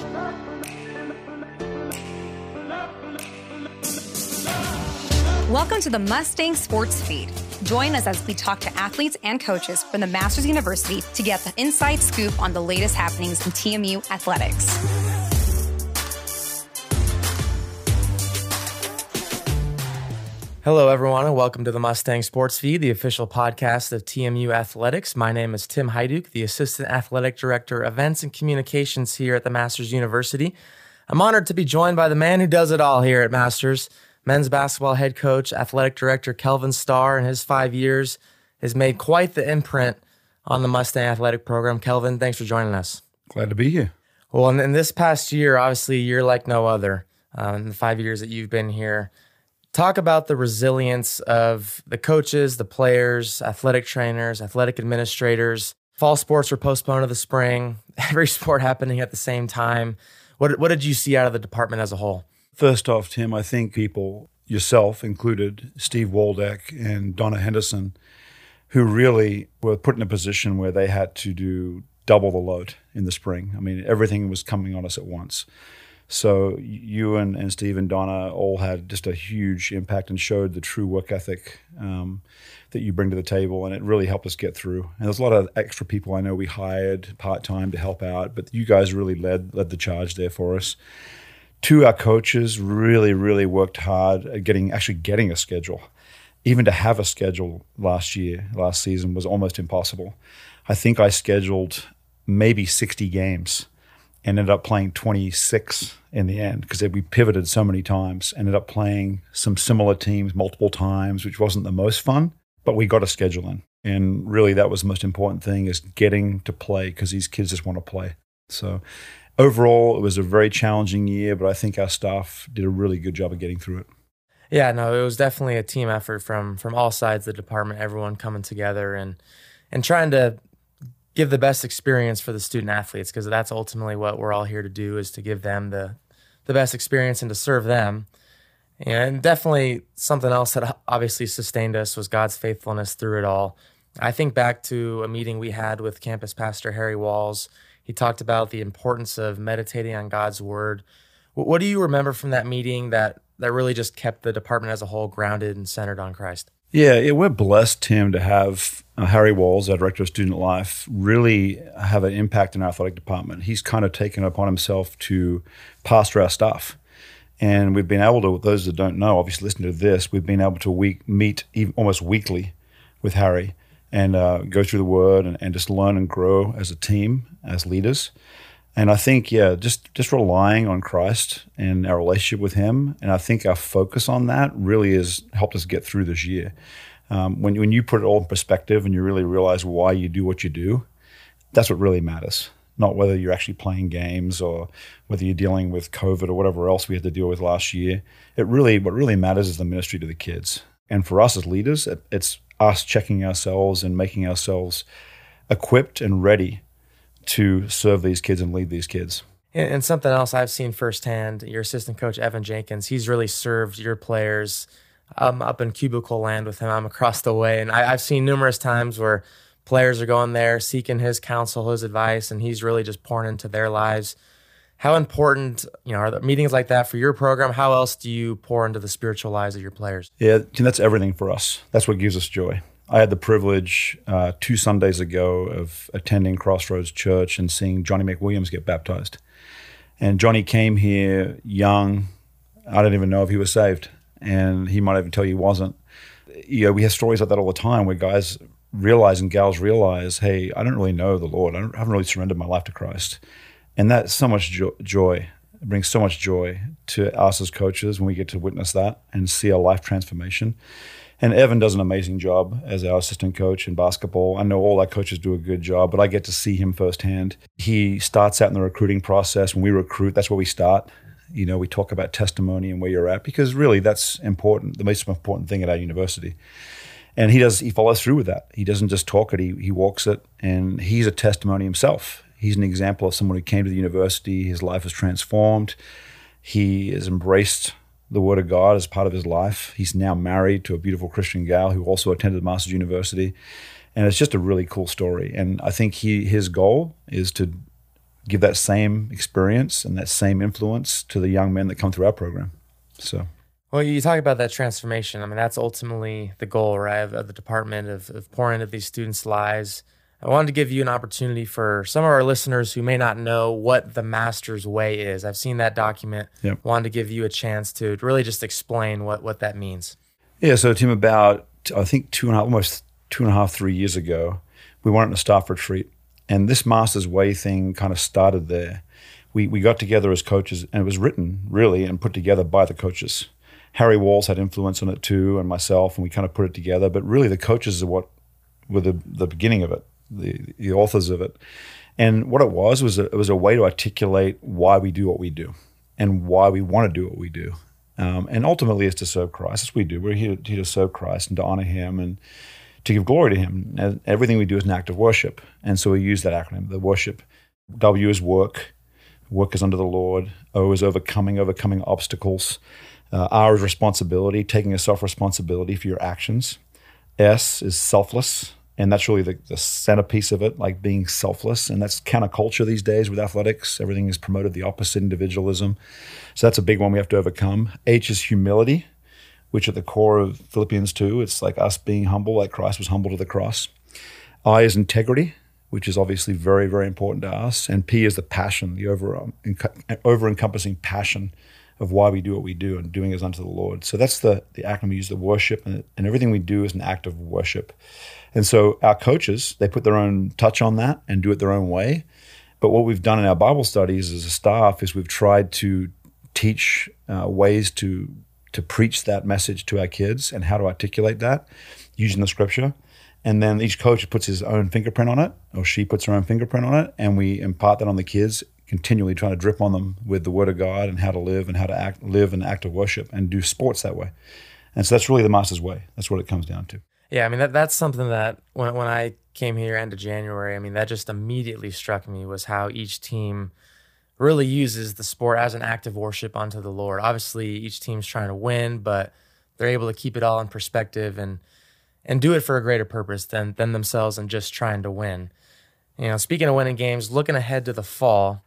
Welcome to the Mustang Sports Feed. Join us as we talk to athletes and coaches from the Masters University to get the inside scoop on the latest happenings in TMU athletics. Hello, everyone, and welcome to the Mustang Sports Feed, the official podcast of TMU Athletics. My name is Tim Heiduch, the Assistant Athletic Director, Events and Communications here at the Masters University. I'm honored to be joined by the man who does it all here at Masters, men's basketball head coach, athletic director Kelvin Starr. In his five years, has made quite the imprint on the Mustang athletic program. Kelvin, thanks for joining us. Glad to be here. Well, in, this past year, obviously, a year like no other. Um, in the five years that you've been here, talk about the resilience of the coaches, the players, athletic trainers, athletic administrators. Fall sports were postponed to the spring. Every sport happening at the same time. What what did you see out of the department as a whole? First off, Tim, I think people, yourself included, Steve Waldeck and Donna Henderson, who really were put in a position where they had to do double the load in the spring. I mean, everything was coming on us at once. So you and, and Steve and Donna all had just a huge impact and showed the true work ethic um, that you bring to the table, and it really helped us get through. And there's a lot of extra people I know we hired part time to help out, but you guys really led led the charge there for us. Two, our coaches really, really worked hard at getting actually getting a schedule. Even to have a schedule last year, last season was almost impossible. I think I scheduled maybe 60 games ended up playing 26 in the end because we pivoted so many times. Ended up playing some similar teams multiple times, which wasn't the most fun, but we got a schedule in. And really, that was the most important thing is getting to play because these kids just want to play. So overall, it was a very challenging year, but I think our staff did a really good job of getting through it. Yeah, no, it was definitely a team effort from from all sides of the department, everyone coming together and and trying to give the best experience for the student athletes because that's ultimately what we're all here to do is to give them the the best experience and to serve them. And definitely something else that obviously sustained us was God's faithfulness through it all. I think back to a meeting we had with campus pastor Harry Walls. He talked about the importance of meditating on God's word. What do you remember from that meeting that that really just kept the department as a whole grounded and centered on Christ? Yeah, yeah, we're blessed, Tim, to have uh, Harry Walls, our director of student life, really have an impact in our athletic department. He's kind of taken upon himself to pastor our staff. And we've been able to, those that don't know, obviously listen to this, we've been able to week, meet even, almost weekly with Harry and uh, go through the word and, and just learn and grow as a team, as leaders. And I think, yeah, just just relying on Christ and our relationship with Him, and I think our focus on that really has helped us get through this year. Um, when when you put it all in perspective and you really realize why you do what you do, that's what really matters. Not whether you're actually playing games or whether you're dealing with COVID or whatever else we had to deal with last year. It really what really matters is the ministry to the kids. And for us as leaders, it, it's us checking ourselves and making ourselves equipped and ready to serve these kids and lead these kids. And, something else I've seen firsthand, your assistant coach Evan Jenkins, he's really served your players. I'm up in cubicle land with him. I'm across the way, and I, I've seen numerous times where players are going there seeking his counsel, his advice, and he's really just pouring into their lives. How important, you know, are the meetings like that for your program? How else do you pour into the spiritual lives of your players? Yeah, that's everything for us. That's what gives us joy. I had the privilege uh, two Sundays ago of attending Crossroads Church and seeing Johnny McWilliams get baptized. And Johnny came here young. I don't even know if he was saved, and he might even tell you he wasn't. You know, we have stories like that all the time where guys realize and gals realize, hey, I don't really know the Lord. I, haven't really surrendered my life to Christ, and that's so much jo- joy. It brings so much joy to us as coaches when we get to witness that and see a life transformation. And Evan does an amazing job as our assistant coach in basketball. I know all our coaches do a good job, but I get to see him firsthand. He starts out in the recruiting process. When we recruit, that's where we start. You know, we talk about testimony and where you're at because really that's important, the most important thing at our university. And he does, he follows through with that. He doesn't just talk it, he, he walks it. And he's a testimony himself. He's an example of someone who came to the university, his life was transformed. He has embraced the Word of God as part of his life. He's now married to a beautiful Christian gal who also attended Masters University, and it's just a really cool story. And I think he his goal is to give that same experience and that same influence to the young men that come through our program. So. Well, you talk about that transformation. I mean, that's ultimately the goal, right, of, of the department of, of pouring into these students' lives. I wanted to give you an opportunity for some of our listeners who may not know what the Master's Way is. I've seen that document. Yep. Wanted to give you a chance to really just explain what, what that means. Yeah, so Tim, about I think two and a half, almost two and a half, three years ago, we went on a staff retreat, and this Master's Way thing kind of started there. We we got together as coaches, and it was written really and put together by the coaches. Harry Walls had influence on it too, and myself, and we kind of put it together. But really, the coaches are what were the the beginning of it the, the authors of it. And what it was was a, it was a way to articulate why we do what we do and why we want to do what we do. Um, and ultimately, it's to serve Christ. That's we do. We're here, here to serve Christ and to honor Him and to give glory to Him. And everything we do is an act of worship. And so we use that acronym, the worship. W is work. Work is under the Lord. O is overcoming, overcoming obstacles. Uh, R is responsibility, taking a self responsibility for your actions. S is selfless, and that's really the, the centerpiece of it, like being selfless. And that's counterculture these days with athletics. Everything is promoted the opposite, individualism. So that's a big one we have to overcome. H is humility, which at the core of Philippians 2, it's like us being humble, like Christ was humble to the cross. I is integrity, which is obviously very, very important to us. And P is the passion, the over, um, over encompassing passion of why we do what we do and doing is unto the Lord. So that's the, the acronym we use, the worship, and, and everything we do is an act of worship. And so our coaches, they put their own touch on that and do it their own way. But what we've done in our Bible studies as a staff is we've tried to teach uh, ways to to preach that message to our kids and how to articulate that using the scripture. And then each coach puts his own fingerprint on it, or she puts her own fingerprint on it, and we impart that on the kids, continually trying to drip on them with the Word of God and how to live and how to act, live an act of worship and do sports that way. And so that's really the master's way. That's what it comes down to. Yeah, I mean that that's something that when when I came here end of January, I mean that just immediately struck me was how each team really uses the sport as an act of worship unto the Lord. Obviously, each team's trying to win, but they're able to keep it all in perspective and and do it for a greater purpose than than themselves and just trying to win. You know, speaking of winning games, looking ahead to the fall,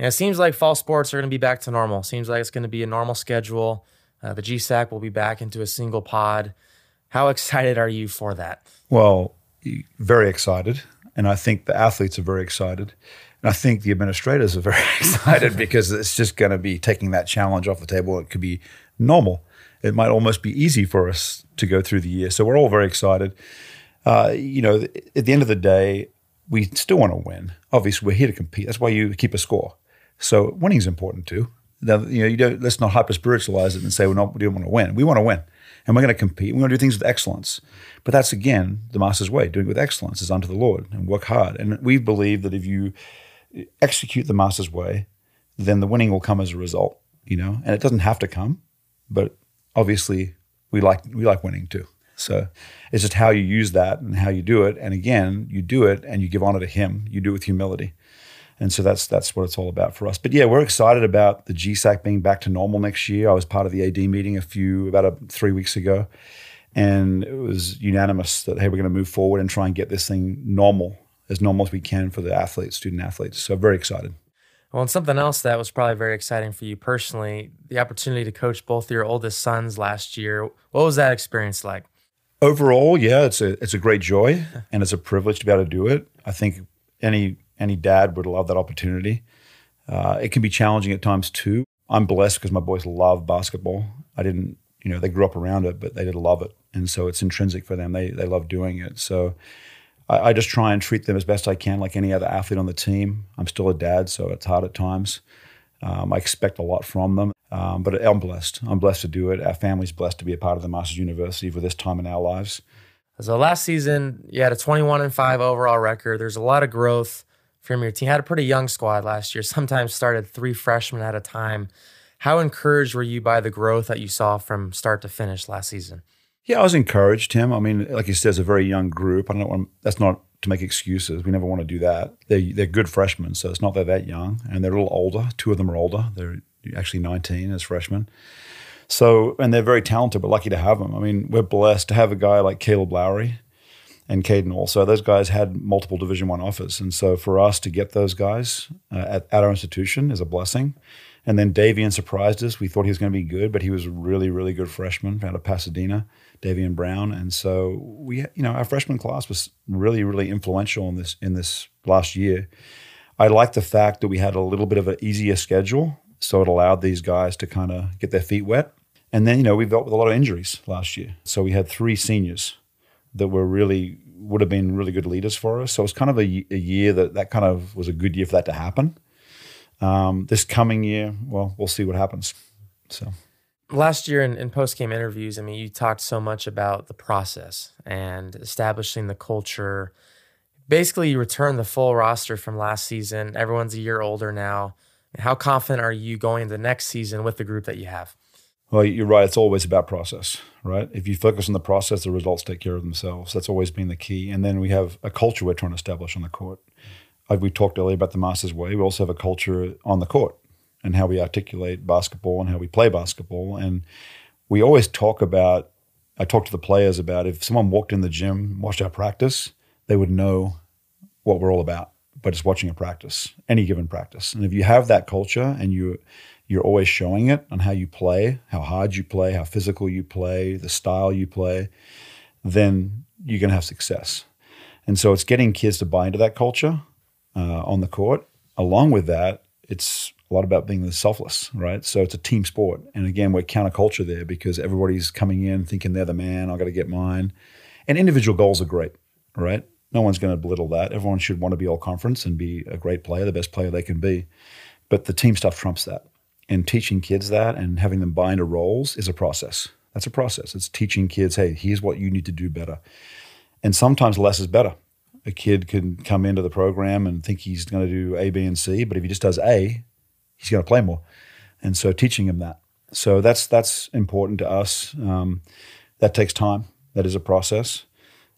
know, it seems like fall sports are going to be back to normal. Seems like it's going to be a normal schedule. Uh, the GSAC will be back into a single pod. How excited are you for that? Well, very excited. And I think the athletes are very excited. And I think the administrators are very excited because it's just going to be taking that challenge off the table. It could be normal. It might almost be easy for us to go through the year. So we're all very excited. Uh, you know, at the end of the day, we still want to win. Obviously, we're here to compete. That's why you keep a score. So winning is important too. Now, you know, you don't let's not hyper spiritualize it and say we're not we don't want to win. We want to win and we're going to compete. We want to do things with excellence. But that's again the master's way. Doing it with excellence is unto the Lord and work hard. And we believe that if you execute the master's way, then the winning will come as a result. You know, and it doesn't have to come, but obviously we like we like winning too. So it's just how you use that and how you do it. And again, you do it and you give honor to Him. You do it with humility. And so that's that's what it's all about for us. But yeah, we're excited about the GSAC being back to normal next year. I was part of the AD meeting a few about a, three weeks ago, and it was unanimous that hey, we're going to move forward and try and get this thing normal as normal as we can for the athletes, student athletes. So very excited. Well, and something else that was probably very exciting for you personally, the opportunity to coach both your oldest sons last year. What was that experience like? Overall, yeah, it's a it's a great joy and it's a privilege to be able to do it. I think any any dad would love that opportunity. Uh, it can be challenging at times too. I'm blessed because my boys love basketball. I didn't, you know, they grew up around it, but they did love it, and so it's intrinsic for them. They they love doing it. So I, I just try and treat them as best I can, like any other athlete on the team. I'm still a dad, so it's hard at times. Um, I expect a lot from them, um, but I'm blessed. I'm blessed to do it. Our family's blessed to be a part of the Masters University for this time in our lives. So last season, you had a 21 and five overall record. There's a lot of growth from your team. Had a pretty young squad last year. Sometimes started three freshmen at a time. How encouraged were you by the growth that you saw from start to finish last season? Yeah, I was encouraged, Tim. I mean, like you said, it's a very young group. I don't want that's not to make excuses. We never want to do that. They they're good freshmen, so it's not they're that young, and they're a little older. Two of them are older. They're actually 19 as freshmen. So, and they're very talented. We're lucky to have them. I mean, we're blessed to have a guy like Caleb Lowry and Caden also. Those guys had multiple Division One offers, and so for us to get those guys uh, at, at our institution is a blessing. And then Davian surprised us. We thought he was going to be good, but he was a really, really good freshman out of Pasadena, Davian Brown. And so we, you know, our freshman class was really, really influential in this in this last year. I like the fact that we had a little bit of an easier schedule, so it allowed these guys to kind of get their feet wet. And then, you know, we dealt with a lot of injuries last year. So we had three seniors that were really would have been really good leaders for us. So it was kind of a, a year that that kind of was a good year for that to happen. Um, this coming year, well, we'll see what happens. So last year in, in post game interviews, I mean, you talked so much about the process and establishing the culture. Basically, you return the full roster from last season. Everyone's a year older now. How confident are you going into next season with the group that you have? Well, you're right. It's always about process, right? If you focus on the process, the results take care of themselves. That's always been the key. And then we have a culture we're trying to establish on the court. We talked earlier about the Masters way, we also have a culture on the court and how we articulate basketball and how we play basketball. And we always talk about, I talk to the players about if someone walked in the gym, watched our practice, they would know what we're all about, but it's watching a practice, any given practice. And if you have that culture and you you're always showing it on how you play, how hard you play, how physical you play, the style you play, then you're going to have success. And so it's getting kids to buy into that culture uh, on the court. Along with that, it's a lot about being selfless, right? So it's a team sport. And again, we're counterculture there because everybody's coming in thinking they're the man, I got to get mine. And individual goals are great, right? No one's going to belittle that. Everyone should want to be all conference and be a great player, the best player they can be. But the team stuff trumps that and teaching kids that and having them buy into roles is a process. That's a process. It's teaching kids, hey, here's what you need to do better. And sometimes less is better. A kid can come into the program and think he's going to do A, B, and C, but if he just does A, he's going to play more. And so teaching him that. So that's that's important to us. Um, that takes time. That is a process.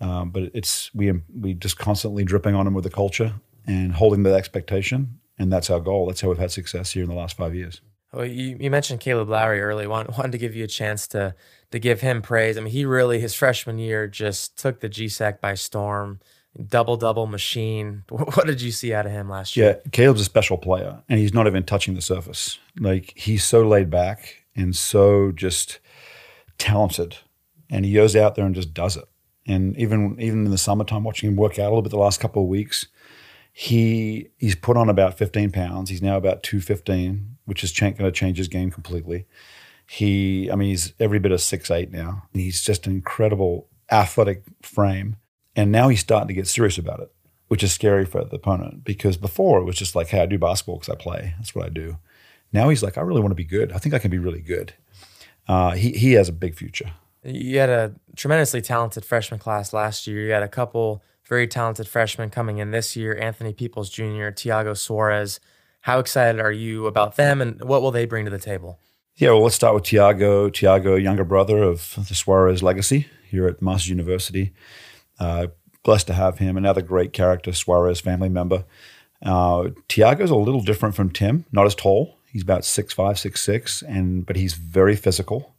Um, but it's we we just constantly dripping on them with the culture and holding that expectation, and that's our goal. That's how we've had success here in the last five years. Well, you, you mentioned Caleb Lowry early. Want, wanted to give you a chance to to give him praise. I mean, he really his freshman year just took the GSAC by storm. Double double machine. What did you see out of him last year? Yeah, Caleb's a special player, and he's not even touching the surface. Like he's so laid back and so just talented, and he goes out there and just does it. And even even in the summertime, watching him work out a little bit the last couple of weeks, he he's put on about 15 pounds. He's now about 215, which is going to change his game completely. He, I mean, he's every bit of six eight now. He's just an incredible athletic frame, and now he's starting to get serious about it, which is scary for the opponent because before it was just like, hey, I do basketball because I play. That's what I do. Now he's like, I really want to be good. I think I can be really good. Uh, he he has a big future. You had a tremendously talented freshman class last year. You had a couple very talented freshmen coming in this year Anthony Peoples Jr., Tiago Suarez. How excited are you about them and what will they bring to the table? Yeah, well, let's start with Tiago. Tiago, younger brother of the Suarez legacy here at Masters University. Uh, blessed to have him. Another great character, Suarez family member. Uh, Tiago's a little different from Tim, not as tall. He's about six five, six six, and but he's very physical.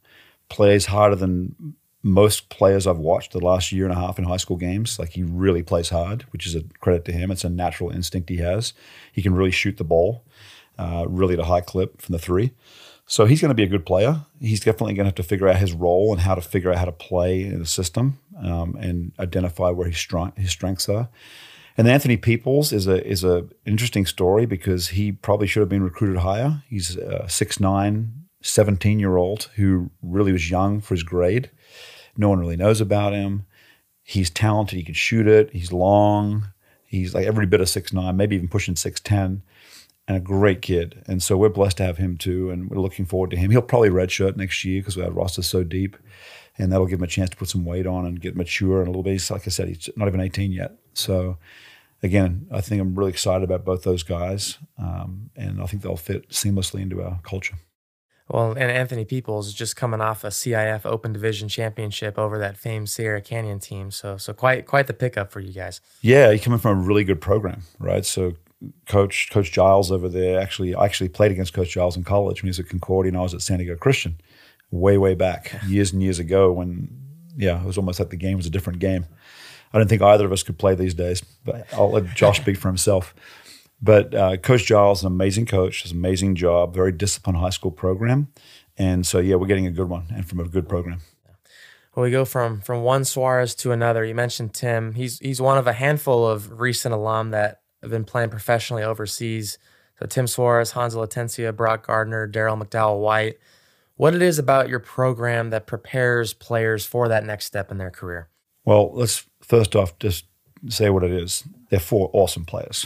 Plays harder than most players I've watched the last year and a half in high school games, like he really plays hard, which is a credit to him. It's a natural instinct he has. He can really shoot the ball, uh, really at a high clip from the three. So he's going to be a good player. He's definitely going to have to figure out his role and how to figure out how to play in the system um, and identify where his, strong, his strengths are. And Anthony Peoples is a is a interesting story because he probably should have been recruited higher. He's a 6'9", 17 year old who really was young for his grade no one really knows about him. He's talented. He can shoot it. He's long. He's like every bit of six nine, maybe even pushing six ten, and a great kid. And so we're blessed to have him too, and we're looking forward to him. He'll probably redshirt next year because our roster's so deep, and that'll give him a chance to put some weight on and get mature and a little bit. He's, like I said, he's not even eighteen yet. So again, I think I'm really excited about both those guys, um, and I think they'll fit seamlessly into our culture. Well, and Anthony Peoples is just coming off a CIF Open Division championship over that famed Sierra Canyon team. So, so quite quite the pickup for you guys. Yeah, he's coming from a really good program, right? So, Coach Coach Giles over there actually I actually played against Coach Giles in college when he was at Concordia and I was at San Diego Christian, way way back years and years ago when yeah it was almost like the game was a different game. I don't think either of us could play these days, but I'll let Josh speak for himself. But uh, Coach Giles is an amazing coach, does an amazing job, very disciplined high school program. And so, yeah, we're getting a good one and from a good program. Well, we go from from one Suarez to another. You mentioned Tim. He's he's one of a handful of recent alum that have been playing professionally overseas. So Tim Suarez, Hansel Atencia, Brock Gardner, Daryl McDowell White. What it is about your program that prepares players for that next step in their career? Well, let's first off just say what it is. They're four awesome players,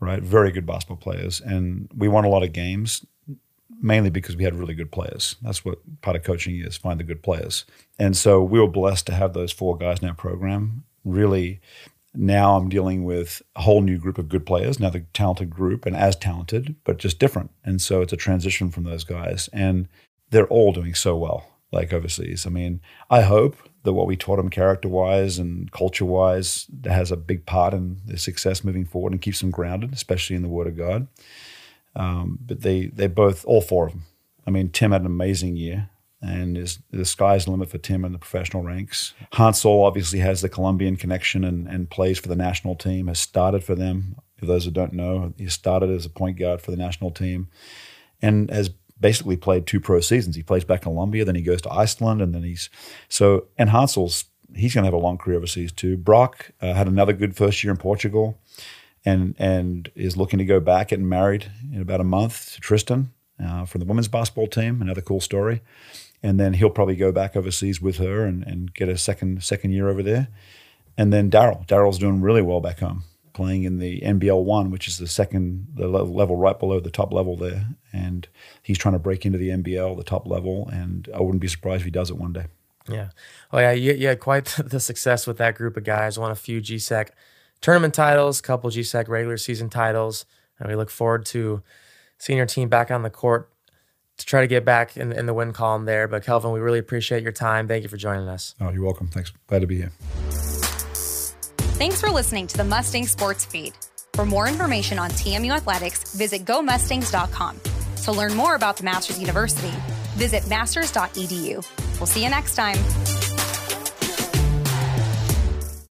right? Very good basketball players, and we won a lot of games mainly because we had really good players. That's what part of coaching is: find the good players. And so we were blessed to have those four guys in our program. Really now I'm dealing with a whole new group of good players, another talented group, and as talented, but just different. And so it's a transition from those guys. And they're all doing so well, like overseas. I mean, I hope that what we taught them character wise and culture wise has a big part in their success moving forward and keeps them grounded, especially in the Word of God. Um, but they, they both, all four of them. I mean, Tim had an amazing year and is the sky's the limit for Tim in the professional ranks. Hansel obviously has the Colombian connection and, and plays for the national team, has started for them. For those who don't know, he started as a point guard for the national team and has basically played two pro seasons. He plays back in Colombia, then he goes to Iceland, and then he's so. And Hansel's he's going to have a long career overseas too. Brock uh, had another good first year in Portugal, and and is looking to go back, getting married in about a month to Tristan uh, from the women's basketball team. Another cool story and then he'll probably go back overseas with her and, and get a second second year over there. And then Daryl, Daryl's doing really well back home, playing in the NBL one, which is the second the level right below the top level there, and he's trying to break into the NBL, the top level, and I wouldn't be surprised if he does it one day. Yeah, oh yeah, you, you had quite the success with that group of guys. Won a few GSAC tournament titles, couple GSAC regular season titles, and we look forward to seeing your team back on the court to try to get back in, in the win column there. But Kelvin, we really appreciate your time. Thank you for joining us. Oh, you're welcome. Thanks. Glad to be here. Thanks for listening to the Mustang Sports Feed. For more information on TMU athletics, visit gomustangs.com. To learn more about the Masters University, visit masters.edu. We'll see you next time.